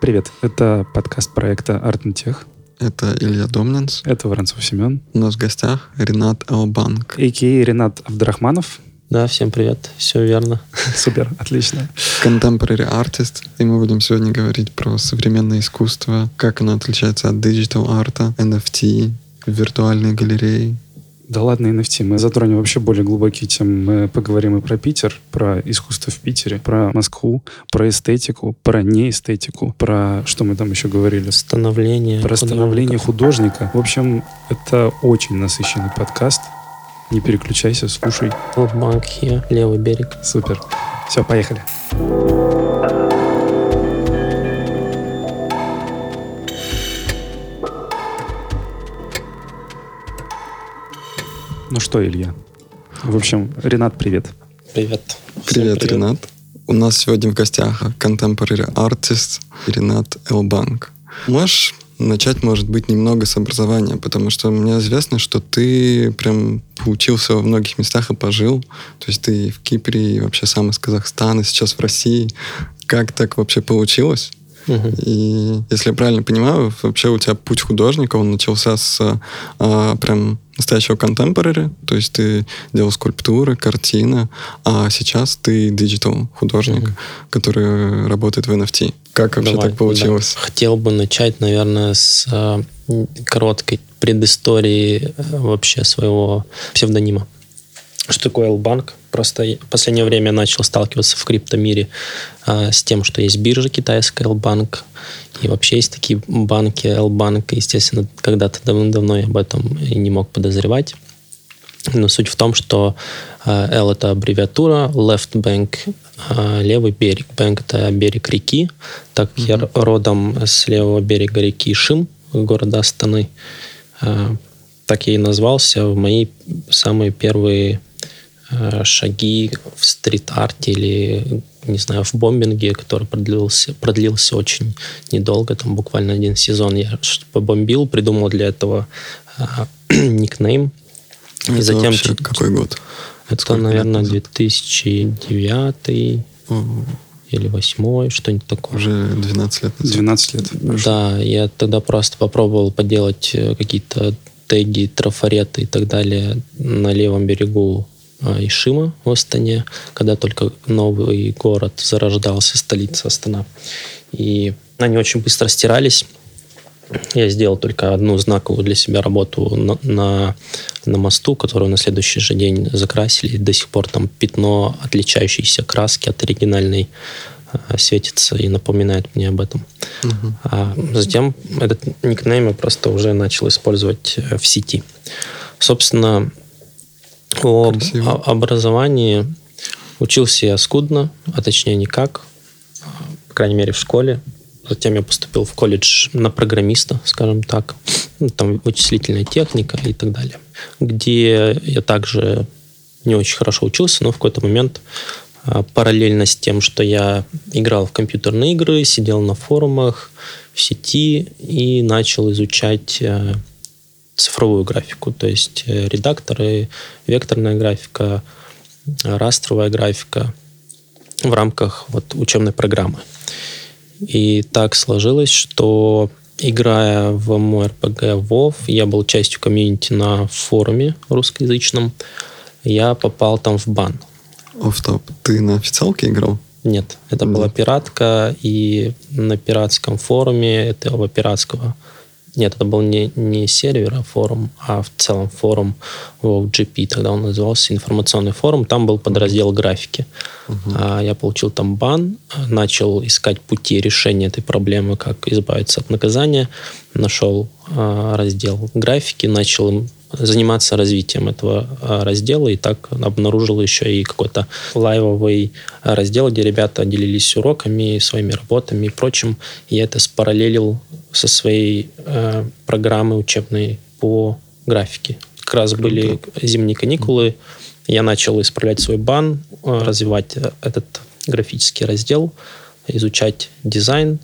Привет, это подкаст проекта Art and Tech. Это Илья Домнинс. Это Воронцов Семен. У нас в гостях Ренат Албанк. И.К. Ренат Абдрахманов. Да, всем привет, все верно. Супер, отлично. Contemporary artist, и мы будем сегодня говорить про современное искусство, как оно отличается от digital арта, NFT, виртуальной галереи. Да ладно, NFT. Мы затронем вообще более глубокие темы. Мы поговорим и про Питер, про искусство в Питере, про Москву, про эстетику, про неэстетику, про что мы там еще говорили? Становление. Про становление художника. В общем, это очень насыщенный подкаст. Не переключайся, слушай. Банк here, левый берег. Супер. Все, поехали. Ну что, Илья? В общем, Ренат, привет. Привет. Привет, привет, Ренат. У нас сегодня в гостях contemporary artist Ренат Элбанк. Можешь начать, может быть, немного с образования, потому что мне известно, что ты прям поучился во многих местах и пожил. То есть ты в Кипре, и вообще сам из Казахстана, сейчас в России. Как так вообще получилось? Угу. И если я правильно понимаю, вообще у тебя путь художника, он начался с а, прям настоящего contemporary, то есть ты делал скульптуры, картины, а сейчас ты digital художник, угу. который работает в NFT. Как вообще Давай, так получилось? Да. Хотел бы начать, наверное, с э, короткой предыстории э, вообще своего псевдонима. Что такое L'bank? Просто в последнее время начал сталкиваться в криптомире э, с тем, что есть биржа китайская LBank, и вообще есть такие банки, L-банк. Естественно, когда-то давно-давно я об этом и не мог подозревать. Но суть в том, что э, L это аббревиатура, left bank э, левый берег. Bank это берег реки. Так как mm-hmm. я родом с левого берега реки Шим, города Астаны, э, так я и назвался в мои самые первые шаги в стрит-арте или, не знаю, в бомбинге, который продлился, продлился очень недолго, там буквально один сезон я побомбил, придумал для этого никнейм и это затем вообще какой год? Это, Сколько наверное, 2009 или 8 что-нибудь такое. Уже 12 лет. Назад. 12 лет. Прошло. Да, я тогда просто попробовал поделать э, какие-то теги, трафареты и так далее на левом берегу Ишима в Астане, когда только новый город зарождался, столица Астана. И они очень быстро стирались. Я сделал только одну знаковую для себя работу на, на, на мосту, которую на следующий же день закрасили. До сих пор там пятно отличающейся краски от оригинальной а, светится и напоминает мне об этом. Угу. А затем этот никнейм я просто уже начал использовать э, в сети. Собственно, о Красиво. образовании учился я скудно, а точнее никак, по крайней мере в школе. Затем я поступил в колледж на программиста, скажем так. Ну, там вычислительная техника и так далее. Где я также не очень хорошо учился, но в какой-то момент а, параллельно с тем, что я играл в компьютерные игры, сидел на форумах, в сети и начал изучать э, цифровую графику, то есть э, редакторы, векторная графика, растровая графика в рамках вот учебной программы. И так сложилось, что играя в мой RPG WoW, я был частью комьюнити на форуме русскоязычном, я попал там в бан. О, стоп, ты на официалке играл? Нет, это Нет. была пиратка, и на пиратском форуме этого пиратского нет, это был не, не сервер, а форум, а в целом форум WoWGP. Тогда он назывался информационный форум. Там был подраздел графики. Uh-huh. Я получил там бан, начал искать пути решения этой проблемы, как избавиться от наказания. Нашел а, раздел графики, начал заниматься развитием этого а, раздела, и так обнаружил еще и какой-то лайвовый раздел, где ребята делились уроками, своими работами и прочим. И я это спараллелил со своей э, программой учебной по графике. Как раз Круто. были зимние каникулы, я начал исправлять свой бан, развивать этот графический раздел, изучать дизайн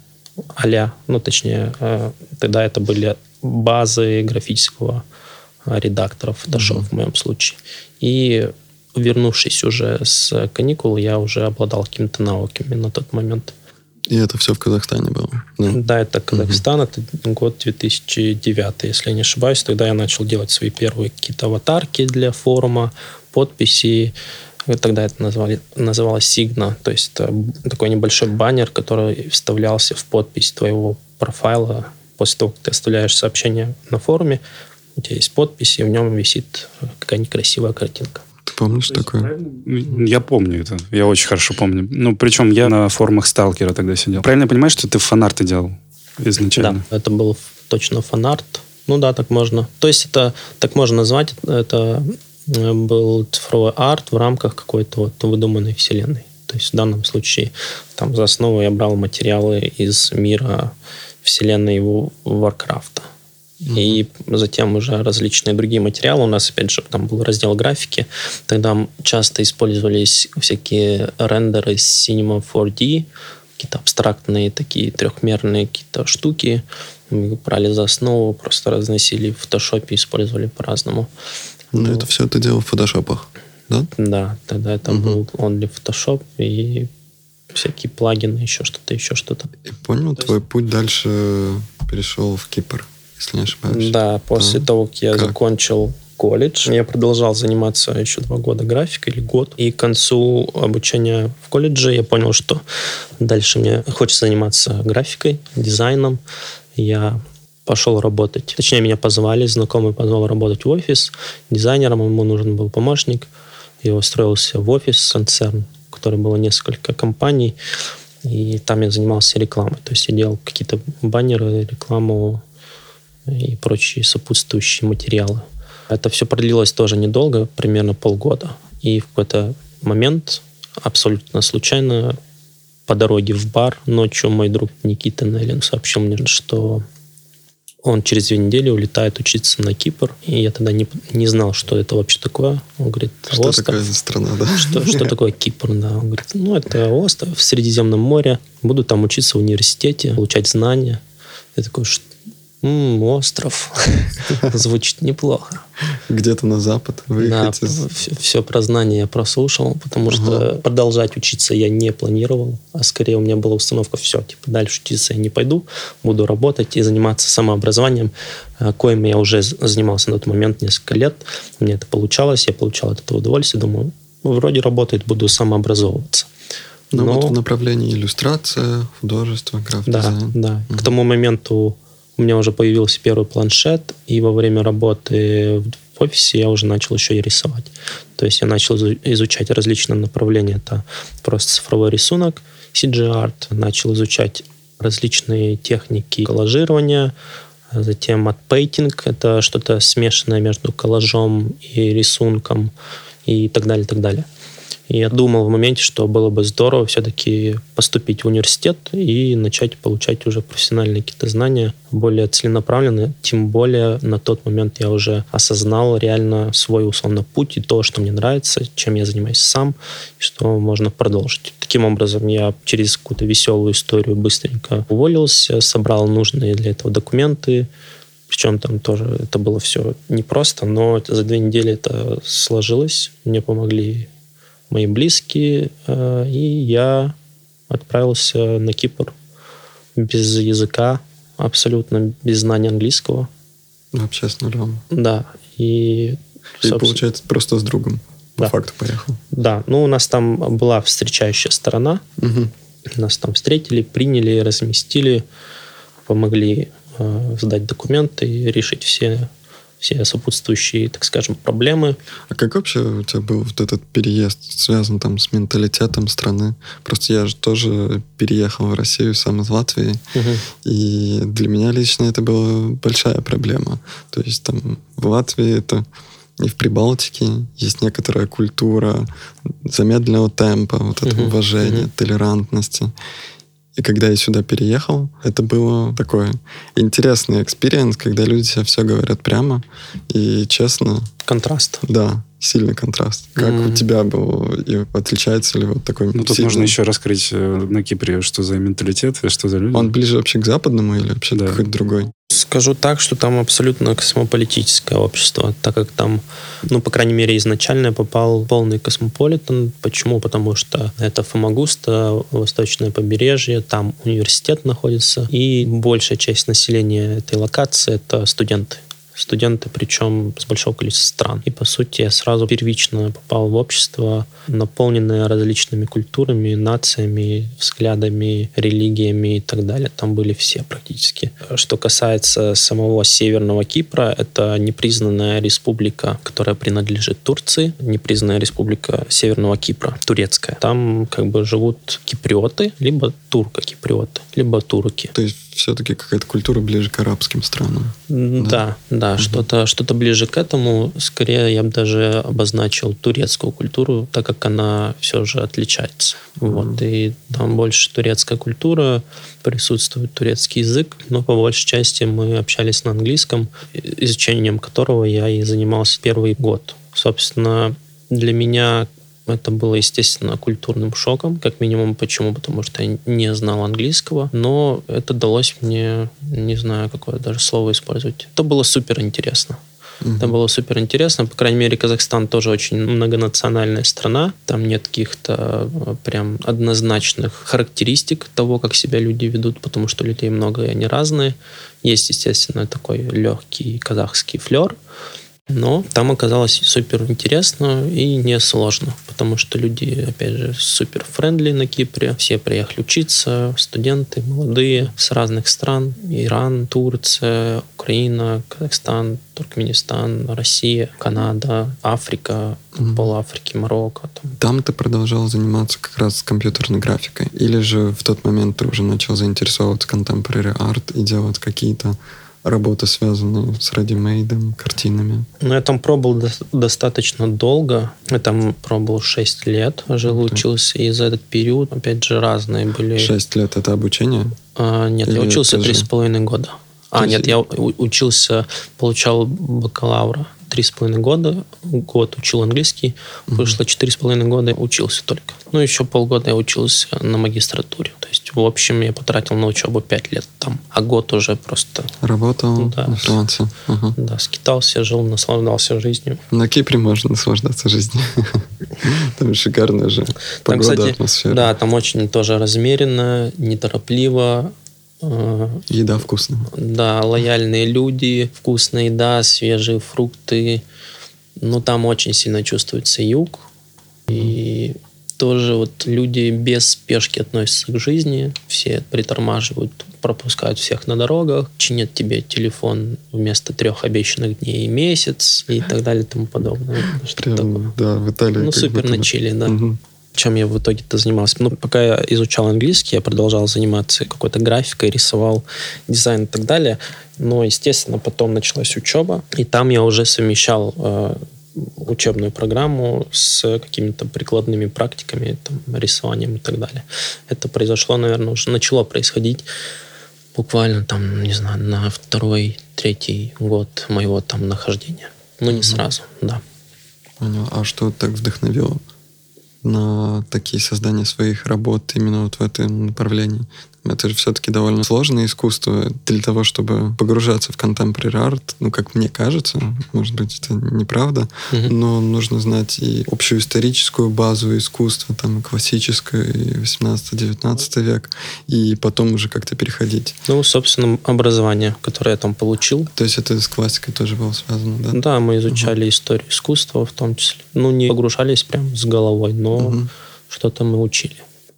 а ну, точнее, э, тогда это были базы графического редактора Photoshop mm-hmm. в моем случае. И вернувшись уже с каникул, я уже обладал какими-то навыками на тот момент. И это все в Казахстане было? Да, да это Казахстан, угу. это год 2009, если я не ошибаюсь. Тогда я начал делать свои первые какие-то аватарки для форума, подписи. Тогда это назвали, называлось Сигна, то есть это такой небольшой баннер, который вставлялся в подпись твоего профайла после того, как ты оставляешь сообщение на форуме. У тебя есть подпись, и в нем висит какая-нибудь красивая картинка. Ты помнишь такое? Я помню это. Я очень хорошо помню. Ну, причем я на форумах Сталкера тогда сидел. Правильно я понимаю, что ты фанарты делал изначально? Да, это был точно фанарт. Ну да, так можно. То есть это так можно назвать. Это э, был цифровой арт в рамках какой-то вот выдуманной вселенной. То есть в данном случае там за основу я брал материалы из мира вселенной Варкрафта. Mm-hmm. И затем уже различные другие материалы. У нас, опять же, там был раздел графики. Тогда часто использовались всякие рендеры с Cinema 4D, какие-то абстрактные такие трехмерные какие-то штуки. Мы брали за основу, просто разносили в фотошопе, использовали по-разному. Ну, это все ты делал в фотошопах, да? Да, тогда это угу. был only Photoshop и всякие плагины, еще что-то, еще что-то. И понял, То твой есть... путь дальше перешел в Кипр, если не ошибаюсь. Да, после да. того, как я как? закончил колледж. Я продолжал заниматься еще два года графикой или год. И к концу обучения в колледже я понял, что дальше мне хочется заниматься графикой, дизайном. Я пошел работать. Точнее, меня позвали, знакомый позвал работать в офис. Дизайнером ему нужен был помощник. Я устроился в офис, концерн которой было несколько компаний, и там я занимался рекламой. То есть я делал какие-то баннеры, рекламу и прочие сопутствующие материалы. Это все продлилось тоже недолго, примерно полгода. И в какой-то момент абсолютно случайно по дороге в бар ночью мой друг Никита Неллин сообщил мне, что он через две недели улетает учиться на Кипр. И я тогда не, не знал, что это вообще такое. Он говорит, что остров. такое за страна, да? Что, что такое Кипр, да. Он говорит, ну, это остров в Средиземном море. Буду там учиться в университете, получать знания. Я такой, что М-м, остров. Звучит неплохо. Где-то на запад выехать да, из... все, все про знания я прослушал, потому ага. что продолжать учиться я не планировал, а скорее у меня была установка, все, типа, дальше учиться я не пойду, буду работать и заниматься самообразованием, э, коим я уже занимался на тот момент несколько лет. Меня это получалось, я получал от этого удовольствие, думаю, ну, вроде работает, буду самообразовываться. Ну Но... вот в направлении иллюстрация, художество, граф-дизайн. Да, да. Угу. К тому моменту у меня уже появился первый планшет, и во время работы в офисе я уже начал еще и рисовать. То есть я начал изучать различные направления. Это просто цифровой рисунок, CG-арт, начал изучать различные техники коллажирования, затем отпейтинг, это что-то смешанное между коллажом и рисунком и так далее, так далее. И я думал в моменте, что было бы здорово все-таки поступить в университет и начать получать уже профессиональные какие-то знания, более целенаправленные. Тем более на тот момент я уже осознал реально свой условно путь и то, что мне нравится, чем я занимаюсь сам, и что можно продолжить. Таким образом, я через какую-то веселую историю быстренько уволился, собрал нужные для этого документы, причем там тоже это было все непросто, но за две недели это сложилось. Мне помогли мои близкие, э, и я отправился на Кипр без языка, абсолютно без знания английского. Вообще с нулем. Да. И, и получается, просто с другом по да. факту поехал. Да. Ну, у нас там была встречающая сторона. Угу. Нас там встретили, приняли, разместили, помогли э, сдать документы и решить все все сопутствующие, так скажем, проблемы. А как вообще у тебя был вот этот переезд, связан там с менталитетом страны? Просто я же тоже переехал в Россию сам из Латвии, угу. и для меня лично это была большая проблема. То есть там в Латвии это и в Прибалтике есть некоторая культура замедленного темпа, вот этого uh уважения, uh толерантности. И когда я сюда переехал, это было такой интересный experience, когда люди себе все говорят прямо и честно. Контраст. Да, сильный контраст. Как mm-hmm. у тебя был, и отличается ли вот такой... Ну, тут сильный... можно еще раскрыть э, на Кипре, что за менталитет, что за люди. Он ближе вообще к западному или вообще да. какой-то другой? Скажу так, что там абсолютно космополитическое общество, так как там, ну, по крайней мере, изначально попал полный космополитен. Почему? Потому что это Фомагуста, восточное побережье, там университет находится, и большая часть населения этой локации — это студенты студенты, причем с большого количества стран. И, по сути, я сразу первично попал в общество, наполненное различными культурами, нациями, взглядами, религиями и так далее. Там были все практически. Что касается самого Северного Кипра, это непризнанная республика, которая принадлежит Турции, непризнанная республика Северного Кипра, турецкая. Там как бы живут киприоты, либо турко-киприоты, либо турки. То есть все-таки какая-то культура ближе к арабским странам. Да, да, да угу. что-то что ближе к этому. Скорее, я бы даже обозначил турецкую культуру, так как она все же отличается. Угу. Вот, и там больше турецкая культура, присутствует турецкий язык, но по большей части мы общались на английском, изучением которого я и занимался первый год. Собственно, для меня это было, естественно, культурным шоком, как минимум. Почему? Потому что я не знал английского, но это далось мне, не знаю, какое даже слово использовать. Это было супер интересно. Mm-hmm. Это было супер интересно. По крайней мере, Казахстан тоже очень многонациональная страна. Там нет каких-то э, прям однозначных характеристик того, как себя люди ведут, потому что людей много, и они разные. Есть, естественно, такой легкий казахский флер. Но там оказалось супер интересно и не сложно, потому что люди, опять же, супер friendly на Кипре. Все приехали учиться, студенты молодые с разных стран. Иран, Турция, Украина, Казахстан, Туркменистан, Россия, Канада, Африка, mm-hmm. пол Африки, Марокко. Там. там ты продолжал заниматься как раз компьютерной графикой? Или же в тот момент ты уже начал заинтересовываться contemporary art и делать какие-то работы, связанные с редимейдом, картинами? Ну, я там пробовал до- достаточно долго. Я там пробовал 6 лет, жил, okay. учился. И за этот период, опять же, разные были... 6 лет — это обучение? А, нет, Или я учился три с половиной года. А, нет, я учился, получал бакалавра три с половиной года, год учил английский, угу. вышло четыре с половиной года, учился только. Ну, еще полгода я учился на магистратуре. То есть, в общем, я потратил на учебу пять лет там, а год уже просто... Работал да, на фрилансе. Угу. Да, скитался, жил, наслаждался жизнью. На Кипре можно наслаждаться жизнью. Там шикарная же погода, атмосфера. Да, там очень тоже размеренно, неторопливо, Еда вкусная. Да, лояльные люди, вкусная еда, свежие фрукты. Но там очень сильно чувствуется юг. И тоже вот люди без спешки относятся к жизни. Все притормаживают, пропускают всех на дорогах, чинят тебе телефон вместо трех обещанных дней и месяц и так далее и тому подобное. Прям, да, в Италии. Ну, супер на Чили, да. Угу чем я в итоге-то занимался. Ну, пока я изучал английский, я продолжал заниматься какой-то графикой, рисовал дизайн и так далее. Но, естественно, потом началась учеба, и там я уже совмещал э, учебную программу с какими-то прикладными практиками, там, рисованием и так далее. Это произошло, наверное, уже начало происходить буквально там, не знаю, на второй, третий год моего там нахождения. Ну, не mm-hmm. сразу, да. Понял. А что так вдохновило? На такие создания своих работ именно вот в этом направлении. Это же все-таки довольно сложное искусство для того, чтобы погружаться в contemporary art. Ну, как мне кажется, может быть, это неправда, mm-hmm. но нужно знать и общую историческую базу искусства, там, классическое, и 18-19 век, и потом уже как-то переходить. Ну, собственно, образование, которое я там получил. То есть это с классикой тоже было связано, да? Да, мы изучали uh-huh. историю искусства в том числе. Ну, не погружались прям с головой, но uh-huh. что-то мы учили.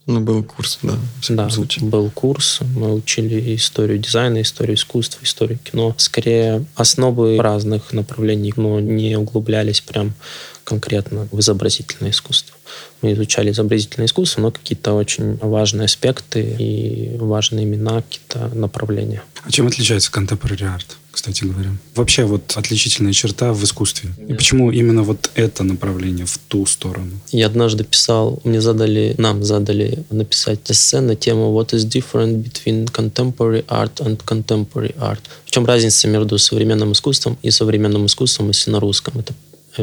Ну, был курс, да, в да, случае. был курс. Мы учили историю дизайна, историю искусства, историю кино. Скорее, основы разных направлений, но не углублялись прям конкретно в изобразительное искусство. Мы изучали изобразительное искусство, но какие-то очень важные аспекты и важные имена, какие-то направления. А чем отличается contemporary art? Кстати говоря. Вообще вот отличительная черта в искусстве. И почему именно вот это направление в ту сторону? Я однажды писал, мне задали, нам задали написать эссе на тему What is different between contemporary art and contemporary art? В чем разница между современным искусством и современным искусством, если на русском это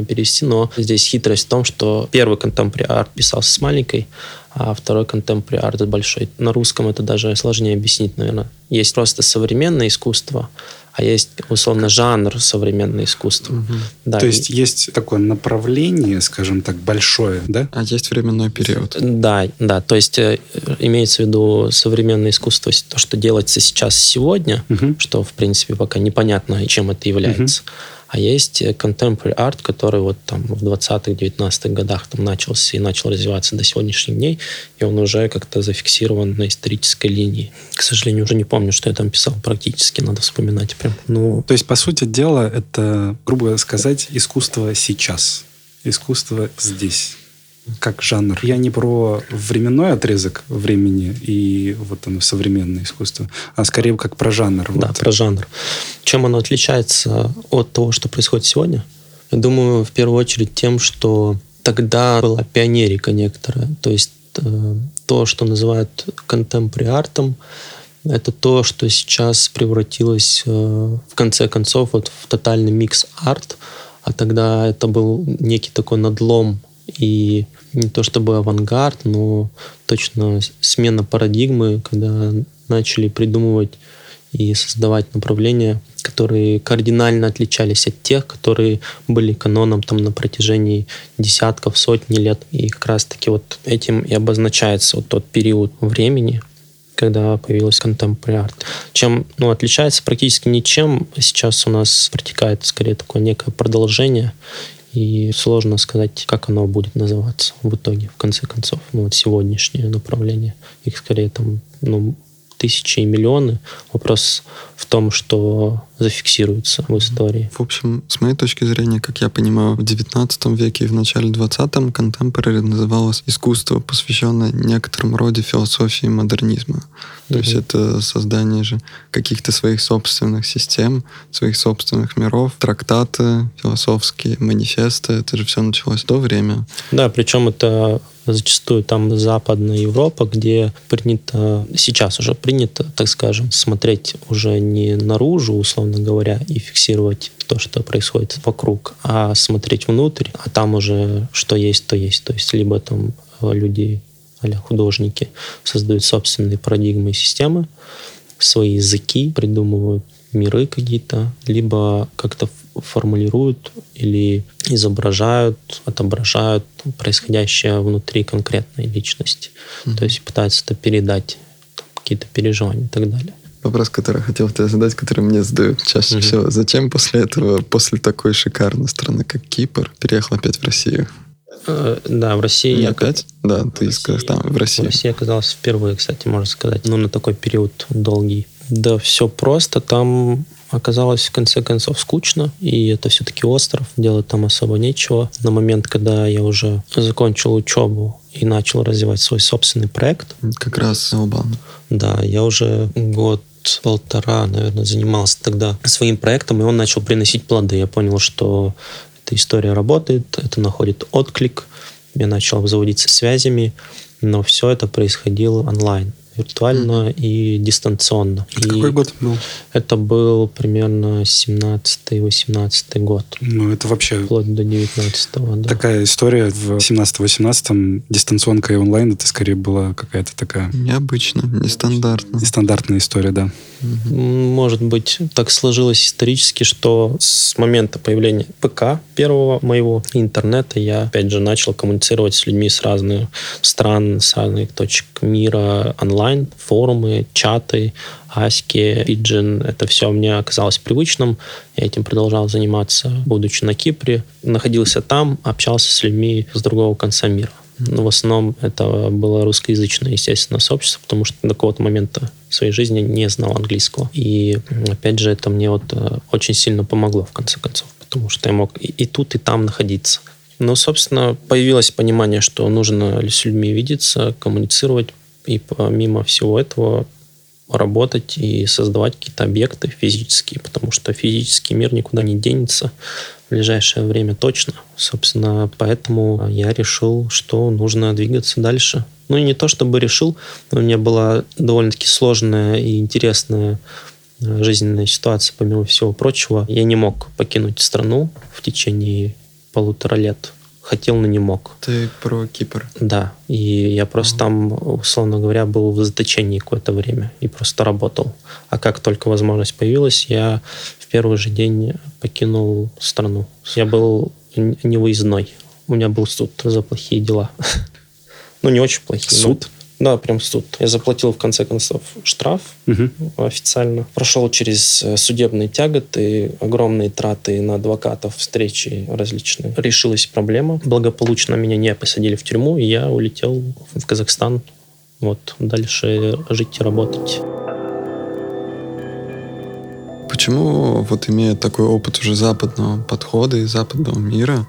перевести, но здесь хитрость в том, что первый contemporary art писался с маленькой, а второй contemporary art с большой. На русском это даже сложнее объяснить, наверное. Есть просто современное искусство, а есть, условно, жанр современное искусство. Мгм. Да, То и- есть есть такое направление, скажем так, большое, да? А есть временной период. Да, да, то есть э, имеется в виду современное искусство, то, что делается сейчас, сегодня, Мгм. что, в принципе, пока непонятно, чем это является. А есть э, contemporary art, который вот там в 20-19 годах там начался и начал развиваться до сегодняшних дней, и он уже как-то зафиксирован на исторической линии. К сожалению, уже не помню, что я там писал практически, надо вспоминать прям. Ну, То есть, по сути дела, это, грубо сказать, искусство сейчас. Искусство здесь. Как жанр. Я не про временной отрезок времени и вот оно современное искусство, а скорее как про жанр. Да, вот. про жанр. Чем оно отличается от того, что происходит сегодня? Я думаю, в первую очередь тем, что тогда была пионерика некоторая. То есть э, то, что называют contemporary артом, это то, что сейчас превратилось э, в конце концов вот в тотальный микс арт, а тогда это был некий такой надлом и не то чтобы авангард, но точно смена парадигмы, когда начали придумывать и создавать направления, которые кардинально отличались от тех, которые были каноном там на протяжении десятков, сотни лет. И как раз-таки вот этим и обозначается вот тот период времени, когда появилась art. Чем ну, отличается практически ничем. Сейчас у нас протекает скорее такое некое продолжение, и сложно сказать, как оно будет называться в итоге, в конце концов. Ну, вот сегодняшнее направление. Их скорее там, ну, тысячи и миллионы. Вопрос в том, что зафиксируется в истории. В общем, с моей точки зрения, как я понимаю, в 19 веке и в начале 20-м contemporary называлось искусство, посвященное некоторому роде философии модернизма. То есть это создание же каких-то своих собственных систем, своих собственных миров, трактаты, философские манифесты. Это же все началось в то время. Да, причем это зачастую там Западная Европа, где принято, сейчас уже принято, так скажем, смотреть уже не наружу, условно говоря, и фиксировать то, что происходит вокруг, а смотреть внутрь, а там уже что есть, то есть. То есть либо там э, люди а художники создают собственные парадигмы и системы, свои языки, придумывают миры какие-то, либо как-то формулируют или изображают, отображают происходящее внутри конкретной личности. Мгм. То есть пытаются это передать, там, какие-то переживания и так далее. Вопрос, который я хотел тебе задать, который мне задают чаще Мгм. всего. Зачем после этого, после такой шикарной страны, как Кипр, переехал опять в Россию? Э, Да, в России Не я опять? Да, ты из России- Казахстана, в В России. России оказалась впервые, кстати, можно сказать. Ну, на такой период долгий. Да, все просто. Там оказалось, в конце концов, скучно. И это все-таки остров. Делать там особо нечего. На момент, когда я уже закончил учебу и начал развивать свой собственный проект, Как раз Албан. да, я уже год полтора, наверное, занимался тогда своим проектом, и он начал приносить плоды. Я понял, что эта история работает, это находит отклик. Я начал обзаводиться связями, но все это происходило онлайн, виртуально и дистанционно. Это И какой год был? Это был примерно 17-18 год, Ну, это вообще вплоть до 19 да. такая история в 17-18 дистанционка и онлайн, это скорее была какая-то такая Необычно, нестандартно. нестандартная история, да. Может быть, так сложилось исторически, что с момента появления ПК первого моего интернета я, опять же, начал коммуницировать с людьми с разных стран, с разных точек мира онлайн, форумы, чаты, Аськи, Пиджин. Это все мне оказалось привычным. Я этим продолжал заниматься, будучи на Кипре. Находился там, общался с людьми с другого конца мира. Но в основном это было русскоязычное, естественно, сообщество, потому что до какого-то момента в своей жизни не знал английского. И, опять же, это мне вот э, очень сильно помогло, в конце концов, потому что я мог и, и тут, и там находиться. Но, собственно, появилось понимание, что нужно с людьми видеться, коммуницировать, и помимо всего этого работать и создавать какие-то объекты физические, потому что физический мир никуда не денется в ближайшее время точно. Собственно, поэтому я решил, что нужно двигаться дальше. Ну и не то чтобы решил, но у меня была довольно-таки сложная и интересная э, жизненная ситуация, помимо всего прочего. Я не мог покинуть страну в течение полутора лет хотел, но не мог. Ты про Кипр? Да. И я просто там, условно говоря, был в заточении какое-то время и просто работал. А как только возможность появилась, я первый же день покинул страну. Я был невыездной. У меня был суд за плохие дела. Ну, не очень плохие. Суд? Да, прям суд. Я заплатил, в конце концов, штраф угу. официально. Прошел через э, судебные тяготы, огромные траты на адвокатов, встречи различные. Решилась проблема. Благополучно меня не посадили в тюрьму, и я улетел в Казахстан. Вот, дальше жить и работать. Почему, вот имея такой опыт уже западного подхода и западного мира,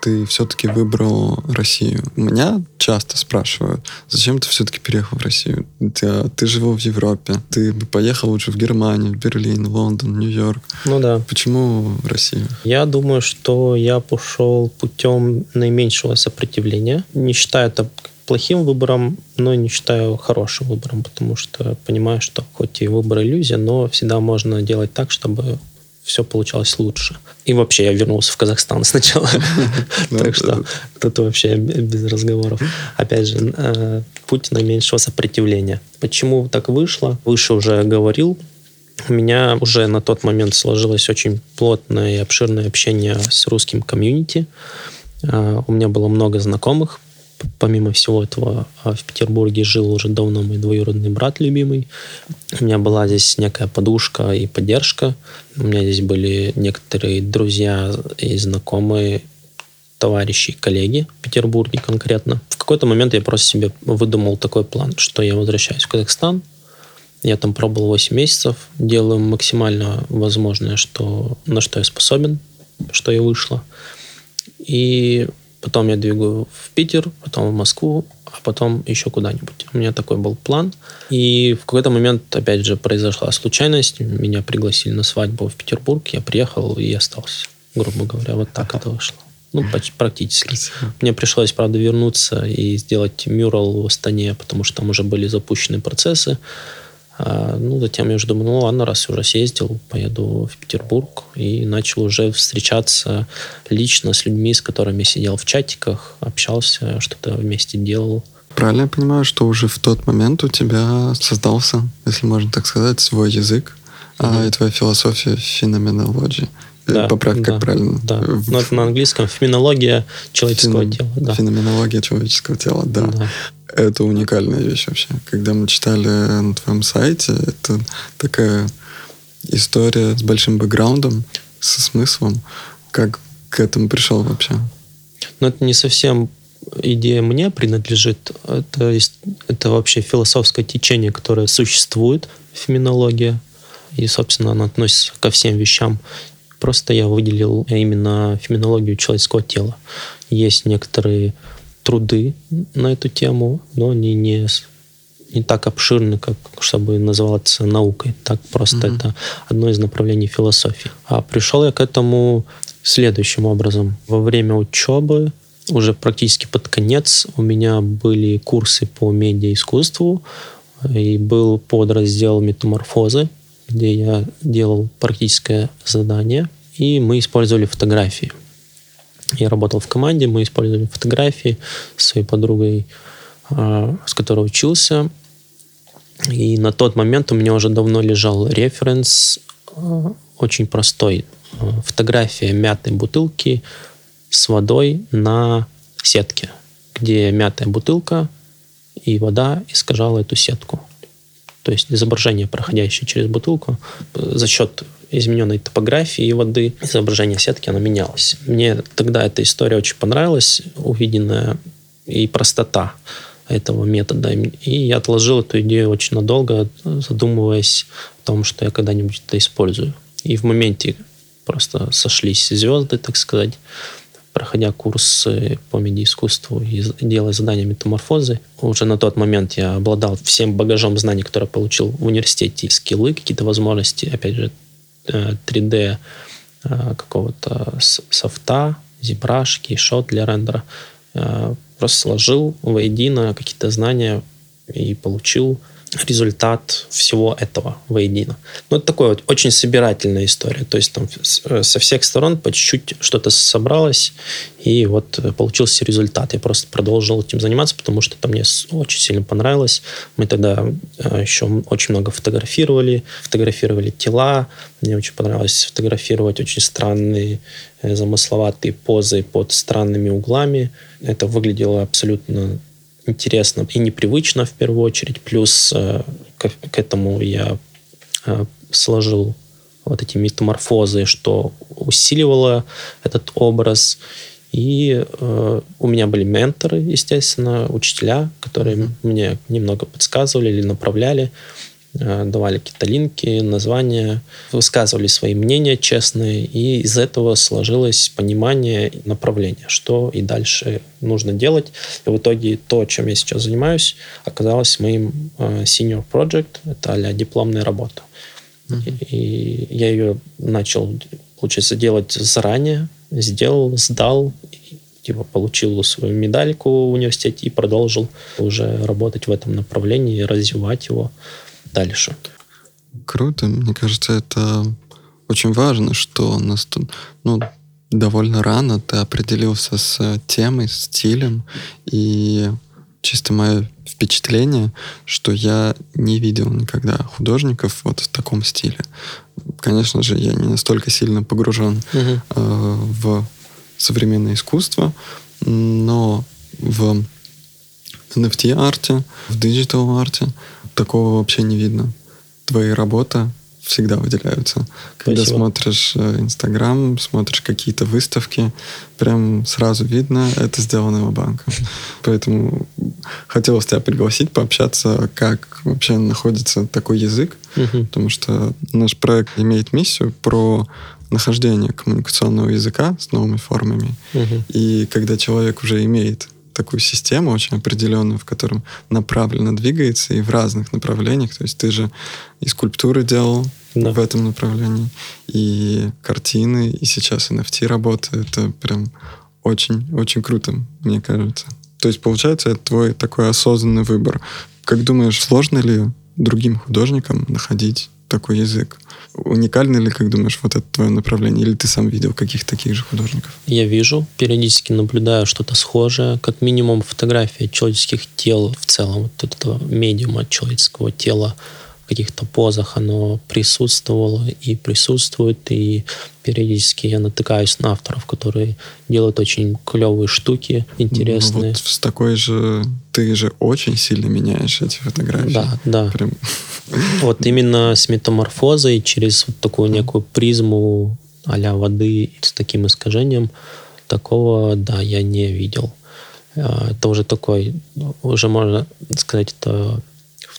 ты все-таки выбрал Россию? Меня часто спрашивают, зачем ты все-таки переехал в Россию? Ты, ты жил в Европе, ты бы поехал лучше в Германию, в Берлин, Лондон, Нью-Йорк. Ну да. Почему в Россию? Я думаю, что я пошел путем наименьшего сопротивления. Не считаю это плохим выбором, но не считаю хорошим выбором, потому что понимаю, что хоть и выбор иллюзия, но всегда можно делать так, чтобы все получалось лучше. И вообще я вернулся в Казахстан сначала. Ну, так что тут вообще без разговоров. Опять же, э, путь наименьшего сопротивления. Почему так вышло? Выше уже говорил. У меня уже на тот момент сложилось очень плотное и обширное общение с русским комьюнити. Э, у меня было много знакомых, помимо всего этого, а, в Петербурге жил уже давно мой двоюродный брат любимый. У меня была здесь некая подушка и поддержка. У меня здесь были некоторые друзья и знакомые, товарищи, коллеги в Петербурге конкретно. В какой-то момент я просто себе выдумал такой план, что я возвращаюсь в Казахстан, я там пробовал 8 месяцев, делаю максимально возможное, что, на что я способен, что я вышла. И потом я двигаю в Питер, потом в Москву, а потом еще куда-нибудь. У меня такой был план. И в какой-то момент, опять же, произошла случайность. Меня пригласили на свадьбу в Петербург. Я приехал и остался, грубо говоря. Вот так ага. это вышло. Ну, почти, практически. Красиво. Мне пришлось, правда, вернуться и сделать мюрал в Астане, потому что там уже были запущены процессы. А, ну, затем я уже думаю, ну ладно, раз уже съездил, поеду в Петербург и начал уже встречаться лично с людьми, с которыми сидел в чатиках, общался, что-то вместе делал. Правильно я понимаю, что уже в тот момент у тебя создался, если можно так сказать, свой язык, mm-hmm. а и твоя философия феноменологии. Э, да, Поправь, как да, правильно. Да. Но это на английском феноменология человеческого Феном... тела. Да. Феноменология человеческого тела, да. да. Это уникальная вещь вообще. Когда мы читали на твоем сайте, это такая история с большим бэкграундом, со смыслом. Как к этому пришел вообще? Но это не совсем идея мне принадлежит. Это, это вообще философское течение, которое существует, феминология. И, собственно, она относится ко всем вещам. Просто я выделил именно феминологию человеческого тела. Есть некоторые труды на эту тему, но они не, не так обширны, как чтобы называться наукой. Так просто mm-hmm. это одно из направлений философии. А пришел я к этому следующим образом. Во время учебы, уже практически под конец, у меня были курсы по медиаискусству, и был подраздел метаморфозы, где я делал практическое задание, и мы использовали фотографии. Я работал в команде, мы использовали фотографии с своей подругой, а, с которой учился. И на тот момент у меня уже давно лежал референс а, очень простой. А, фотография мятой бутылки с водой на сетке, где мятая бутылка и вода искажала эту сетку. То есть изображение, проходящее через бутылку, за счет измененной топографии воды, изображение сетки, оно менялось. Мне тогда эта история очень понравилась, увиденная и простота этого метода. И я отложил эту идею очень надолго, задумываясь о том, что я когда-нибудь это использую. И в моменте просто сошлись звезды, так сказать, проходя курсы по медиаискусству и делая задания метаморфозы. Уже на тот момент я обладал всем багажом знаний, которые получил в университете, скиллы, какие-то возможности, опять же, 3D э, какого-то софта, ZBrush, кейшот для рендера. Э, просто сложил воедино какие-то знания и получил результат всего этого воедино. Ну, это такое вот очень собирательная история. То есть там э, со всех сторон по чуть-чуть что-то собралось, и вот получился результат. Я просто продолжил этим заниматься, потому что это мне очень сильно понравилось. Мы тогда э, еще очень много фотографировали, фотографировали тела. Мне очень понравилось фотографировать очень странные э, замысловатые позы под странными углами. Это выглядело абсолютно интересно и непривычно в первую очередь. Плюс э, к, к этому я э, сложил вот эти метаморфозы, что усиливало этот образ. И э, у меня были менторы, естественно, учителя, которые mm-hmm. мне немного подсказывали или направляли. Э, давали какие-то линки, названия, высказывали свои мнения честные, и из этого сложилось понимание направления, что и дальше нужно делать. И в итоге то, чем я сейчас занимаюсь, оказалось моим э, senior project, это а дипломная работа. Mm-hmm. И я ее начал, получается, делать заранее, сделал, сдал, типа получил свою медальку в университете и продолжил уже работать в этом направлении, развивать его дальше. Круто. Мне кажется, это очень важно, что нас тут, ну, довольно рано ты определился с темой, стилем, и чисто мое впечатление, что я не видел никогда художников вот в таком стиле. Конечно же, я не настолько сильно погружен uh-huh. э, в современное искусство, но в NFT-арте, в digital-арте такого вообще не видно. Твои работы всегда выделяются. Когда Спасибо. смотришь э, Инстаграм, смотришь какие-то выставки, прям сразу видно, это сделано его банком. Поэтому хотелось тебя пригласить, пообщаться, как вообще находится такой язык, угу. потому что наш проект имеет миссию про нахождение коммуникационного языка с новыми формами. Угу. И когда человек уже имеет такую систему очень определенную, в котором направленно двигается и в разных направлениях. То есть ты же и скульптуры делал да. в этом направлении, и картины, и сейчас NFT работа. Это прям очень-очень круто, мне кажется. То есть, получается, это твой такой осознанный выбор. Как думаешь, сложно ли другим художникам находить такой язык? Уникально ли, как думаешь, вот это твое направление? Или ты сам видел каких-то таких же художников? Я вижу, периодически наблюдаю что-то схожее. Как минимум фотография человеческих тел в целом, вот этого медиума человеческого тела каких-то позах оно присутствовало и присутствует, и периодически я натыкаюсь на авторов, которые делают очень клевые штуки, интересные. Ну, вот с такой же ты же очень сильно меняешь эти фотографии. Да, да. Прям вот именно с метаморфозой через вот такую некую призму а воды с таким искажением, такого, да, я не видел. А, это уже такой, уже можно сказать, это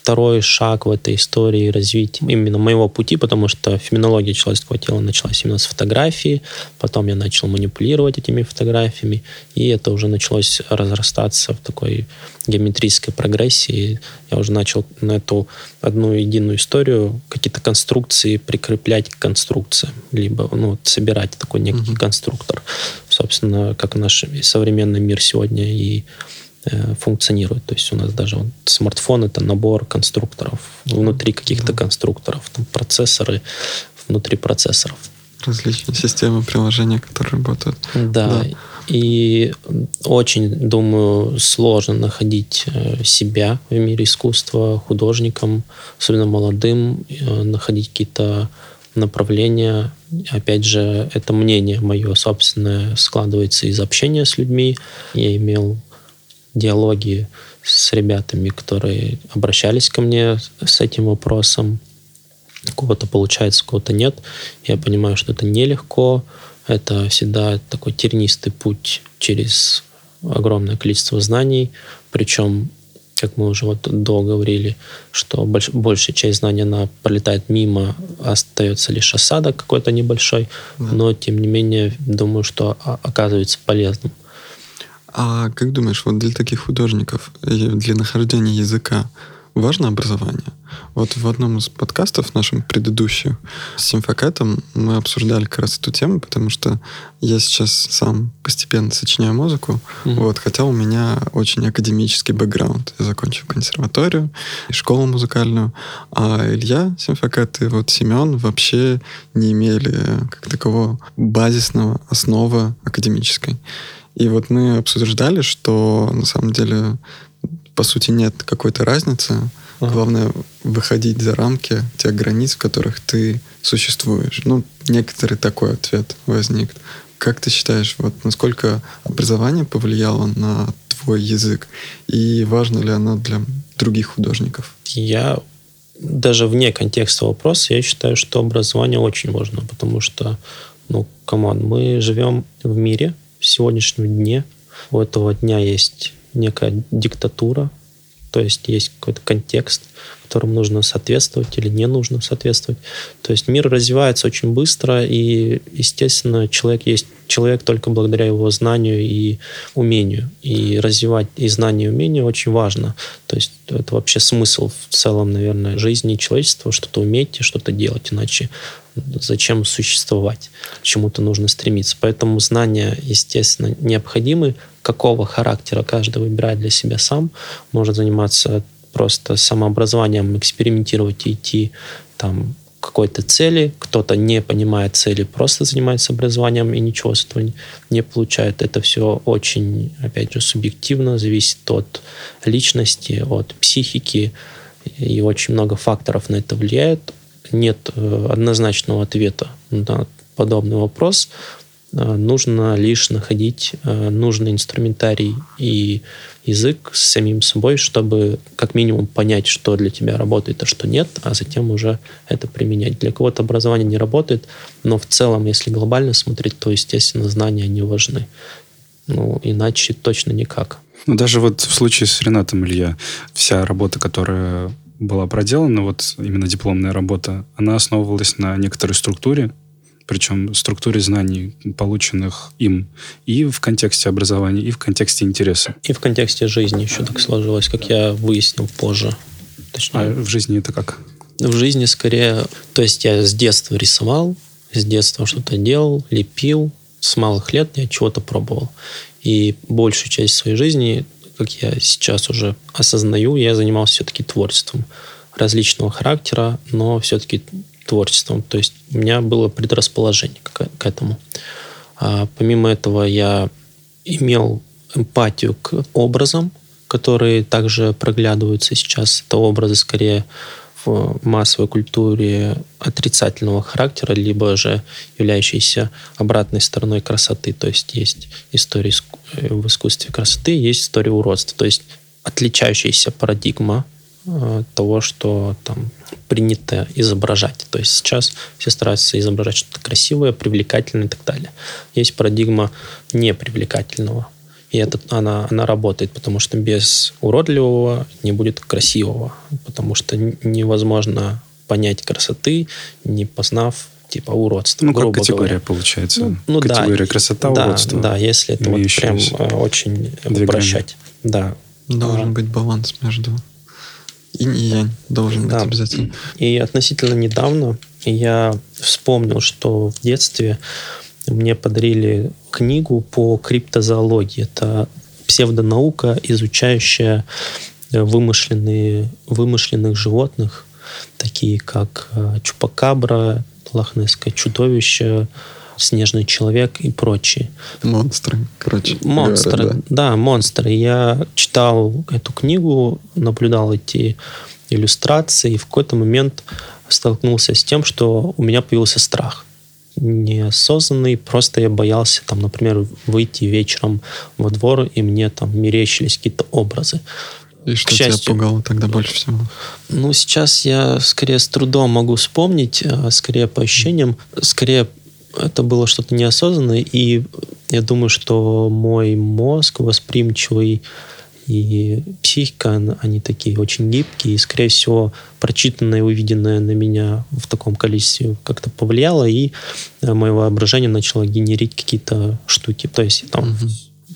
второй шаг в этой истории развития именно моего пути, потому что феминология человеческого тела началась именно с фотографии, потом я начал манипулировать этими фотографиями, и это уже началось разрастаться в такой геометрической прогрессии. Я уже начал на эту одну единую историю какие-то конструкции прикреплять к конструкциям, либо ну, собирать такой некий mm-hmm. конструктор. Собственно, как наш современный мир сегодня и функционирует. То есть у нас даже вот смартфон это набор конструкторов, внутри каких-то конструкторов, там процессоры внутри процессоров. Различные системы приложения, которые работают. Да. да. И очень, думаю, сложно находить э, себя в мире искусства художникам, особенно молодым, э, находить какие-то направления. Опять же, это мнение мое собственное складывается из общения с людьми. Я имел диалоги с ребятами, которые обращались ко мне с этим вопросом. У кого-то получается, у кого-то нет. Я понимаю, что это нелегко. Это всегда такой тернистый путь через огромное количество знаний. Причем, как мы уже вот до говорили, что больш, большая часть знаний, она пролетает мимо, остается лишь осадок какой-то небольшой. Да. Но, тем не менее, думаю, что оказывается полезным. А как думаешь, вот для таких художников, для нахождения языка, важно образование. Вот в одном из подкастов нашим предыдущих с Симфокатом мы обсуждали как раз эту тему, потому что я сейчас сам постепенно сочиняю музыку, mm-hmm. вот, хотя у меня очень академический бэкграунд. Я закончил консерваторию и школу музыкальную, а Илья Симфокат и вот Семен вообще не имели как такового базисного основы академической. И вот мы обсуждали, что на самом деле по сути нет какой-то разницы. Ага. Главное выходить за рамки тех границ, в которых ты существуешь. Ну, некоторый такой ответ возник. Как ты считаешь, вот насколько образование повлияло на твой язык? И важно ли оно для других художников? Я даже вне контекста вопроса, я считаю, что образование очень важно, потому что, ну, come on, мы живем в мире в сегодняшнем дне. У этого дня есть некая диктатура, то есть есть какой-то контекст, которому нужно соответствовать или не нужно соответствовать. То есть мир развивается очень быстро, и, естественно, человек есть человек только благодаря его знанию и умению. И развивать и знания, и умения очень важно. То есть это вообще смысл в целом, наверное, жизни человечества, что-то уметь и что-то делать, иначе зачем существовать, к чему-то нужно стремиться. Поэтому знания, естественно, необходимы. Какого характера каждый выбирает для себя сам, может заниматься просто самообразованием, экспериментировать и идти там какой-то цели, кто-то не понимает цели, просто занимается образованием и ничего с этого не получает. Это все очень, опять же, субъективно, зависит от личности, от психики, и очень много факторов на это влияет нет э, однозначного ответа на подобный вопрос. Э, нужно лишь находить э, нужный инструментарий и язык с самим собой, чтобы как минимум понять, что для тебя работает, а что нет, а затем уже это применять. Для кого-то образование не работает, но в целом, если глобально смотреть, то, естественно, знания не важны. Ну, иначе точно никак. Ну, даже вот в случае с Ренатом Илья, вся работа, которая была проделана, вот именно дипломная работа, она основывалась на некоторой структуре, причем структуре знаний, полученных им и в контексте образования, и в контексте интереса. И в контексте жизни еще так сложилось, как я выяснил позже. Точнее, а в жизни это как? В жизни скорее... То есть я с детства рисовал, с детства что-то делал, лепил, с малых лет я чего-то пробовал. И большую часть своей жизни как я сейчас уже осознаю, я занимался все-таки творчеством различного характера, но все-таки творчеством. То есть у меня было предрасположение к, к этому. А помимо этого я имел эмпатию к образам, которые также проглядываются сейчас. Это образы скорее в массовой культуре отрицательного характера, либо же являющиеся обратной стороной красоты. То есть есть история э, в искусстве красоты, есть история уродства. То есть отличающаяся парадигма э, того, что там принято изображать. То есть сейчас все стараются изображать что-то красивое, привлекательное и так далее. Есть парадигма непривлекательного и это, она, она работает, потому что без уродливого не будет красивого. Потому что невозможно понять красоты, не познав типа уродства. Ну, как категория говоря. получается. Ну, ну категория да, красота, да, уродство. Да, если это вот прям э, очень упрощать. Да. Должен а. быть баланс между инь и янь. Должен да. быть обязательно. И относительно недавно я вспомнил, что в детстве мне подарили книгу по криптозоологии. Это псевдонаука, изучающая э, вымышленные, вымышленных животных, такие как э, чупакабра, лохнесское чудовище, снежный человек и прочие. Монстры, короче. Монстры, говоря, да. да, монстры. Я читал эту книгу, наблюдал эти иллюстрации, и в какой-то момент столкнулся с тем, что у меня появился страх неосознанный, просто я боялся, там, например, выйти вечером во двор, и мне там мерещились какие-то образы. И что К счастью, тебя пугало тогда больше всего? Ну, сейчас я скорее с трудом могу вспомнить, а скорее по ощущениям, скорее это было что-то неосознанное, и я думаю, что мой мозг восприимчивый и психика, они такие очень гибкие, и, скорее всего, прочитанное и увиденное на меня в таком количестве как-то повлияло, и э, мое воображение начало генерить какие-то штуки. То есть там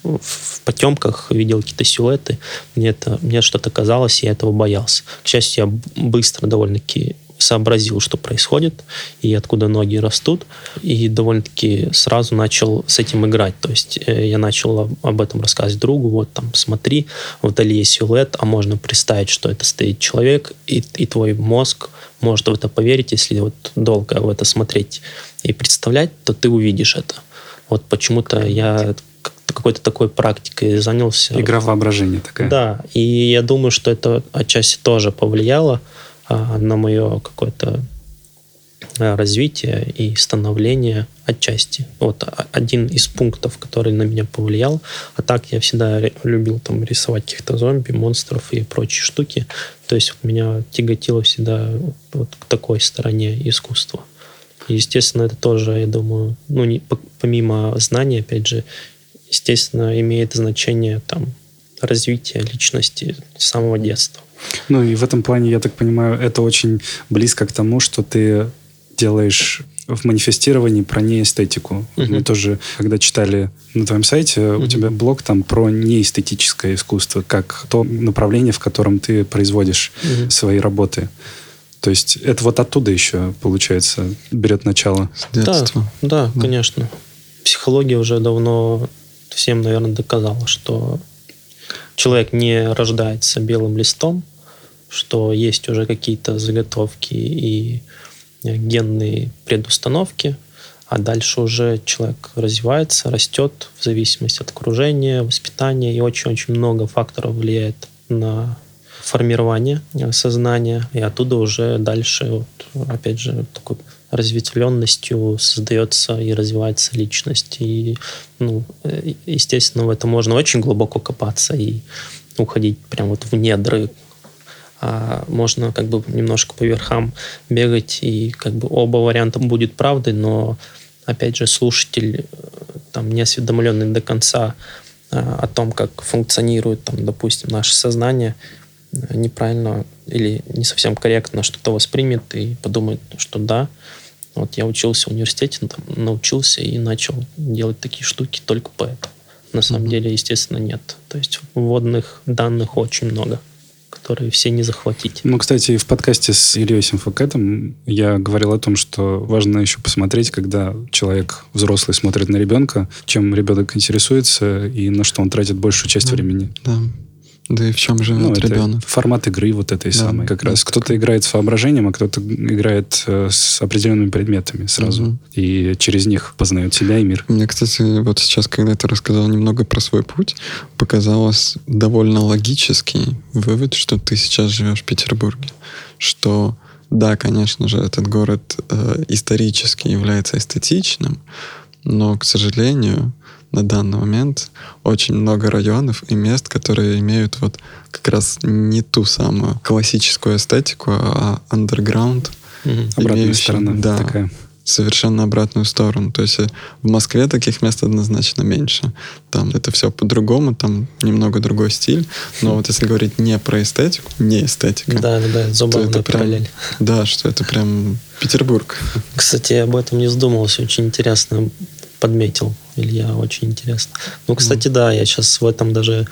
угу. в потемках видел какие-то силуэты, мне, это, мне что-то казалось, я этого боялся. К счастью, я быстро довольно-таки сообразил, что происходит и откуда ноги растут, и довольно-таки сразу начал с этим играть. То есть э, я начал об этом рассказывать другу, вот там смотри, вдали есть силуэт, а можно представить, что это стоит человек, и, и твой мозг может в это поверить, если вот долго в это смотреть и представлять, то ты увидишь это. Вот почему-то я какой-то такой практикой занялся. Игра воображения такая. Да, и я думаю, что это отчасти тоже повлияло на мое какое-то а, развитие и становление отчасти. Вот один из пунктов, который на меня повлиял. А так я всегда любил там рисовать каких-то зомби, монстров и прочие штуки. То есть меня тяготило всегда вот к такой стороне искусства. И, естественно, это тоже, я думаю, ну, не, помимо знаний, опять же, естественно, имеет значение там развития личности с самого детства. Ну и в этом плане, я так понимаю, это очень близко к тому, что ты делаешь в манифестировании про неэстетику. Uh-huh. Мы тоже, когда читали на твоем сайте, uh-huh. у тебя блог там про неэстетическое искусство, как то направление, в котором ты производишь uh-huh. свои работы. То есть это вот оттуда еще, получается, берет начало. С детства. Да, да, конечно. Психология уже давно всем, наверное, доказала, что человек не рождается белым листом, что есть уже какие-то заготовки и генные предустановки, а дальше уже человек развивается, растет в зависимости от окружения, воспитания, и очень-очень много факторов влияет на формирование сознания, и оттуда уже дальше, вот, опять же, такой разветвленностью создается и развивается личность. И, ну, э, естественно, в это можно очень глубоко копаться и уходить прям вот в недры а можно как бы немножко по верхам бегать, и как бы оба варианта будет правдой, но опять же слушатель э, там не осведомленный до конца а, о том, как функционирует там, допустим, наше сознание, э, неправильно или не совсем корректно что-то воспримет и подумает, что да, вот я учился в университете, там, научился и начал делать такие штуки только поэтому. На самом mm-hmm. деле, естественно, нет. То есть вводных данных очень много которые все не захватить. Ну, кстати, в подкасте с Ильей Симфокетом я говорил о том, что важно еще посмотреть, когда человек взрослый смотрит на ребенка, чем ребенок интересуется и на что он тратит большую часть да, времени. Да. Да и в чем живет ну, ребенок? Формат игры вот этой да, самой. Как раз кто-то играет с воображением, а кто-то играет э, с определенными предметами сразу. Угу. И через них познает себя и мир. Мне, кстати, вот сейчас, когда ты рассказал немного про свой путь, показалось довольно логический вывод, что ты сейчас живешь в Петербурге. Что да, конечно же, этот город э, исторически является эстетичным, но, к сожалению, на данный момент очень много районов и мест, которые имеют вот как раз не ту самую классическую эстетику, а underground. Угу. Обратная сторона да, такая. Совершенно обратную сторону. То есть э, в Москве таких мест однозначно меньше. Там это все по-другому, там немного другой стиль. Но вот если говорить не про эстетику, не эстетика. Да, да, да, забавная прям, параллель. Да, что это прям Петербург. Кстати, об этом не задумывался. Очень интересно подметил Илья, очень интересно. Ну, кстати, mm. да, я сейчас в этом даже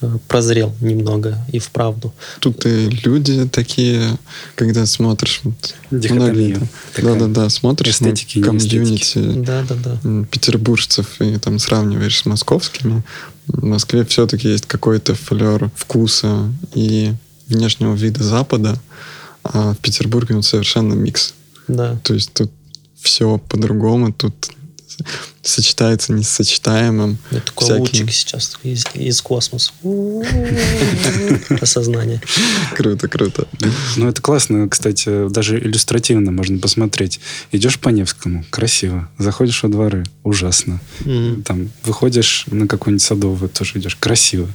э, прозрел немного и вправду. Тут и люди такие, когда смотришь вот, многие, да, да, да, смотришь эстетики, на комьюнити да, да, да. петербуржцев и там сравниваешь с московскими. В Москве все-таки есть какой-то флер вкуса и внешнего вида Запада, а в Петербурге он совершенно микс. Да. То есть тут все по-другому, тут сочетается несочетаемым. Это такой всякие... лучик сейчас из, из космоса. Осознание. Круто, круто. Ну, это классно, кстати, даже иллюстративно можно посмотреть. Идешь по Невскому, красиво. Заходишь во дворы, ужасно. Там выходишь на какую-нибудь садовую, тоже идешь, красиво.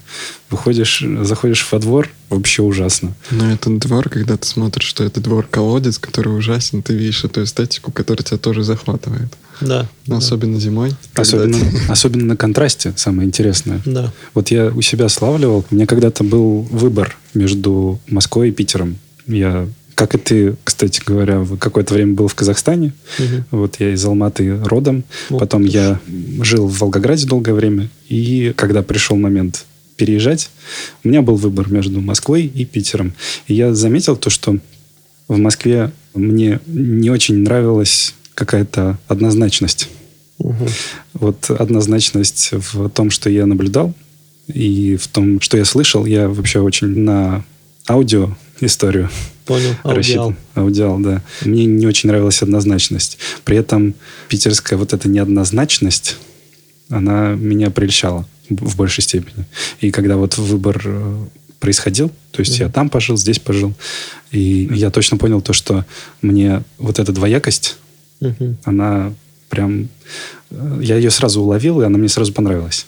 Выходишь, заходишь во двор, вообще ужасно. Но это двор, когда ты смотришь, что это двор-колодец, который ужасен, ты видишь эту эстетику, которая тебя тоже захватывает. Да. Но особенно зимой. Особенно, особенно на контрасте, самое интересное. Да. Вот я у себя славливал. У меня когда-то был выбор между Москвой и Питером. Я как и ты, кстати говоря, какое-то время был в Казахстане. Угу. Вот я из Алматы родом. Вот Потом я жил в Волгограде долгое время. И когда пришел момент переезжать, у меня был выбор между Москвой и Питером. И я заметил то, что в Москве мне не очень нравилась какая-то однозначность. Угу. Вот однозначность в том, что я наблюдал, и в том, что я слышал, я вообще очень на аудио историю Понял, аудиал. Аудиал, да. Мне не очень нравилась однозначность. При этом питерская вот эта неоднозначность, она меня прельщала в большей степени. И когда вот выбор э, происходил, то есть mm-hmm. я там пожил, здесь пожил, и я точно понял то, что мне вот эта двоякость, mm-hmm. она прям... Э, я ее сразу уловил, и она мне сразу понравилась.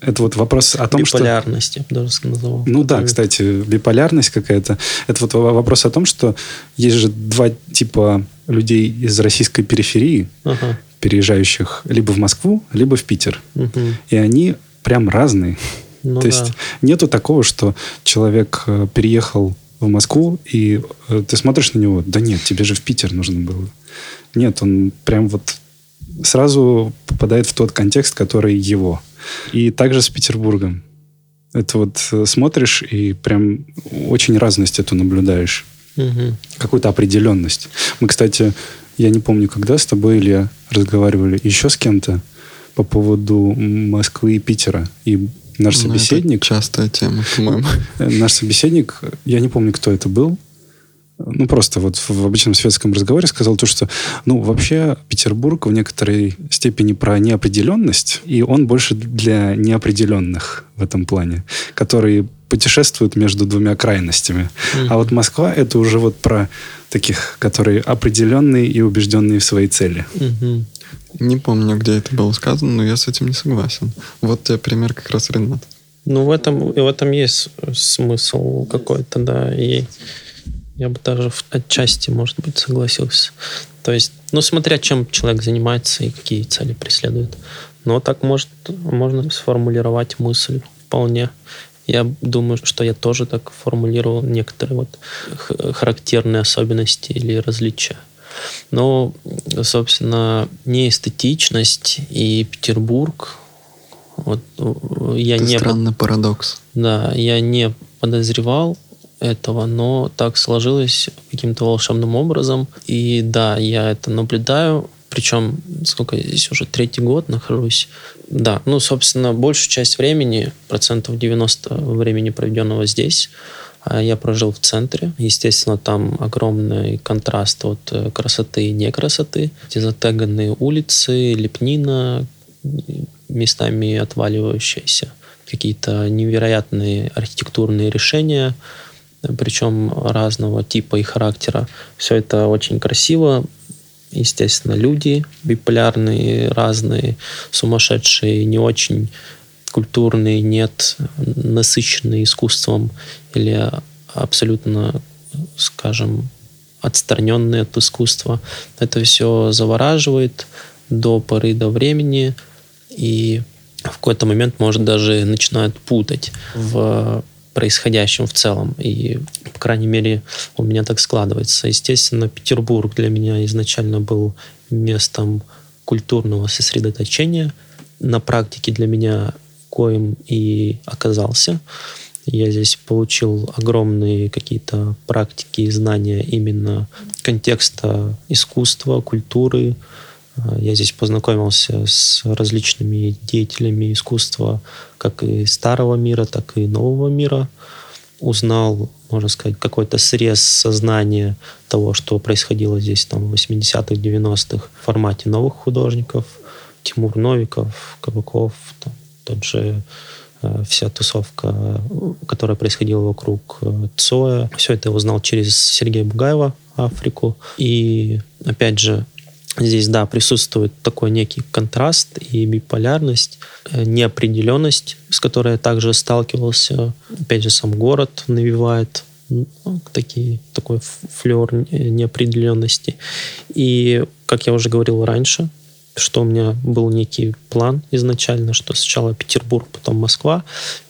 Это вот вопрос о том, что... Биполярность, я бы даже сказал. Ну да, кстати, биполярность какая-то. Это вот вопрос о том, что есть же два типа людей из российской периферии, ага. переезжающих либо в Москву, либо в Питер. Угу. И они прям разные. Ну, То да. есть нету такого, что человек э, переехал в Москву, и э, ты смотришь на него, да нет, тебе же в Питер нужно было. Нет, он прям вот сразу попадает в тот контекст, который его. И также с Петербургом. Это вот э, смотришь и прям очень разность эту наблюдаешь. Угу. Какую-то определенность. Мы, кстати, я не помню, когда с тобой, Илья, разговаривали еще с кем-то по поводу Москвы и Питера. И наш ну, собеседник... Это частая тема, по-моему. Наш собеседник, я не помню, кто это был, ну, просто вот в обычном светском разговоре сказал то, что, ну, вообще Петербург в некоторой степени про неопределенность, и он больше для неопределенных в этом плане, которые путешествуют между двумя крайностями. Mm-hmm. А вот Москва это уже вот про таких, которые определенные и убежденные в своей цели. Mm-hmm. Не помню, где это было сказано, но я с этим не согласен. Вот тебе пример как раз Ренат. Ну, в этом, в этом есть смысл какой-то, да. И я бы даже отчасти, может быть, согласился. То есть, ну, смотря чем человек занимается и какие цели преследует. Но так может, можно сформулировать мысль вполне. Я думаю, что я тоже так формулировал некоторые вот характерные особенности или различия. Но, собственно, неэстетичность и Петербург, вот я Это не странный парадокс. Да, я не подозревал этого, но так сложилось каким-то волшебным образом. И да, я это наблюдаю, причем, сколько здесь уже третий год нахожусь. Да, ну, собственно, большую часть времени, процентов 90 времени, проведенного здесь, а, я прожил в центре. Естественно, там огромный контраст от э, красоты и некрасоты. Эти затеганные улицы, лепнина, местами отваливающиеся. Какие-то невероятные архитектурные решения – причем разного типа и характера. Все это очень красиво. Естественно, люди биполярные, разные, сумасшедшие, не очень культурные, нет, насыщенные искусством или абсолютно, скажем, отстраненные от искусства. Это все завораживает до поры до времени и в какой-то момент, может, даже начинают путать в происходящим в целом. И, по крайней мере, у меня так складывается. Естественно, Петербург для меня изначально был местом культурного сосредоточения. На практике для меня коим и оказался. Я здесь получил огромные какие-то практики и знания именно контекста искусства, культуры, я здесь познакомился с различными деятелями искусства, как и старого мира, так и нового мира. Узнал, можно сказать, какой-то срез сознания того, что происходило здесь там, в 80-х, 90-х в формате новых художников. Тимур Новиков, Кабаков, там, тот же э, вся тусовка, которая происходила вокруг э, Цоя. Все это я узнал через Сергея Бугаева, Африку. И, опять же, Здесь, да, присутствует такой некий контраст и биполярность, э, неопределенность, с которой я также сталкивался. Опять же, сам город навевает ну, такие, такой флер неопределенности. И, как я уже говорил раньше, что у меня был некий план изначально, что сначала Петербург, потом Москва.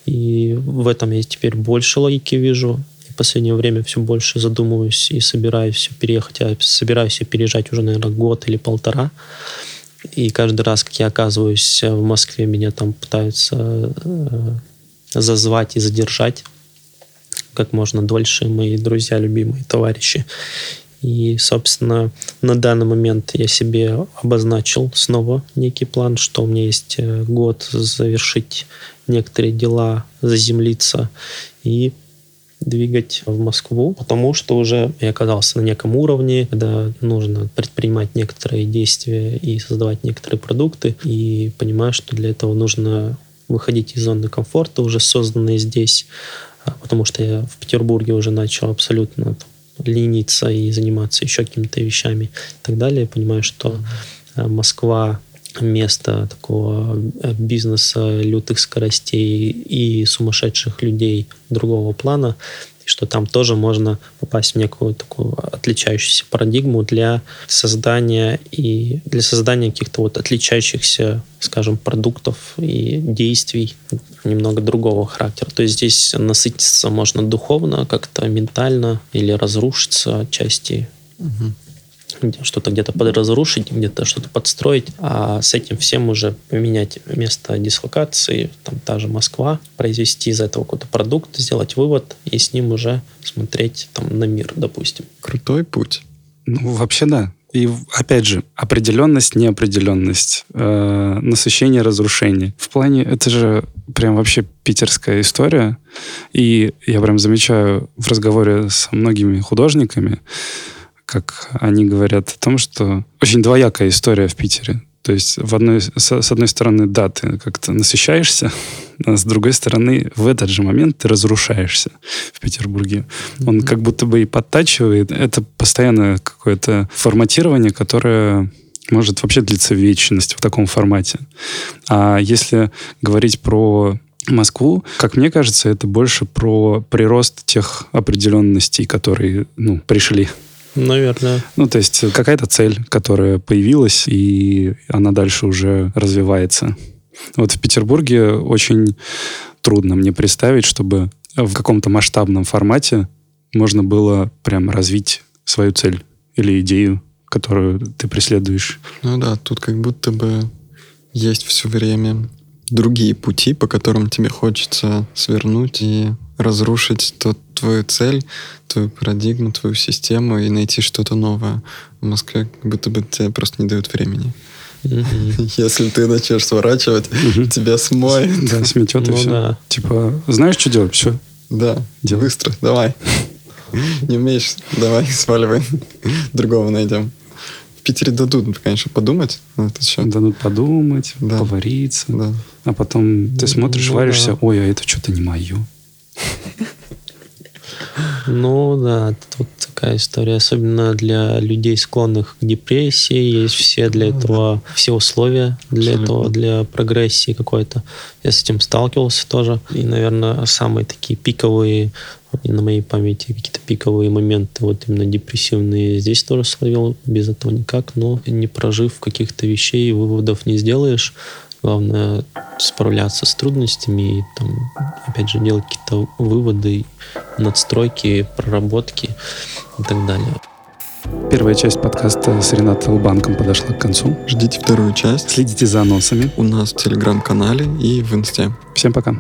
И в этом я теперь больше логики вижу. Последнее время все больше задумываюсь и собираюсь переехать. Я собираюсь переезжать уже, наверное, год или полтора. И каждый раз, как я оказываюсь в Москве, меня там пытаются э, зазвать и задержать как можно дольше мои друзья, любимые товарищи. И, собственно, на данный момент я себе обозначил снова некий план, что у меня есть э, год завершить некоторые дела, заземлиться и двигать в Москву, потому что уже я оказался на неком уровне, когда нужно предпринимать некоторые действия и создавать некоторые продукты, и понимаю, что для этого нужно выходить из зоны комфорта, уже созданные здесь, а, потому что я в Петербурге уже начал абсолютно лениться и заниматься еще какими-то вещами и так далее. Понимаю, что mm-hmm. Москва место такого э, бизнеса лютых скоростей и сумасшедших людей другого плана, что там тоже можно попасть в некую такую отличающуюся парадигму для создания и для создания каких-то вот отличающихся, скажем, продуктов и действий немного другого характера. То есть здесь насытиться можно духовно, как-то ментально или разрушиться отчасти. Угу что-то где-то подразрушить, где-то что-то подстроить, а с этим всем уже поменять место дислокации, там та же Москва, произвести из этого какой-то продукт, сделать вывод и с ним уже смотреть там на мир, допустим. Крутой путь. Ну, вообще да. И опять же, определенность, неопределенность, э, насыщение, разрушение. В плане, это же прям вообще питерская история. И я прям замечаю в разговоре с многими художниками, как они говорят о том, что очень двоякая история в Питере. То есть в одной, с, с одной стороны, да, ты как-то насыщаешься, а с другой стороны, в этот же момент ты разрушаешься в Петербурге. Он mm-hmm. как будто бы и подтачивает. Это постоянное какое-то форматирование, которое может вообще длиться вечность в таком формате. А если говорить про Москву, как мне кажется, это больше про прирост тех определенностей, которые ну, пришли Наверное. Ну, то есть какая-то цель, которая появилась, и она дальше уже развивается. Вот в Петербурге очень трудно мне представить, чтобы в каком-то масштабном формате можно было прям развить свою цель или идею, которую ты преследуешь. Ну да, тут как будто бы есть все время другие пути, по которым тебе хочется свернуть и разрушить тот твою цель, твою парадигму, твою систему и найти что-то новое. В Москве как будто бы тебе просто не дают времени. Если ты начнешь сворачивать, тебя смоет. Да, сметет и ну все. Типа, знаешь, что делать? Все. Да, делай. быстро, давай. Не умеешь, давай, сваливай. Другого найдем. В Питере дадут, конечно, подумать на этот счет. Дадут подумать, да. повариться. Да. А потом ты смотришь, ну, варишься, да. ой, а это что-то не мое. Ну да, тут такая история, особенно для людей, склонных к депрессии, есть все для ну этого, все условия для Абсолютно. этого, для прогрессии какой-то. Я с этим сталкивался тоже. И, наверное, самые такие пиковые и на моей памяти какие-то пиковые моменты, вот именно депрессивные, здесь тоже словил, без этого никак, но не прожив каких-то вещей, выводов не сделаешь, Главное справляться с трудностями и, там, опять же, делать какие-то выводы, надстройки, проработки и так далее. Первая часть подкаста с Ренатом Банком подошла к концу. Ждите вторую часть. Следите за анонсами. У нас в Телеграм-канале и в Инсте. Всем пока.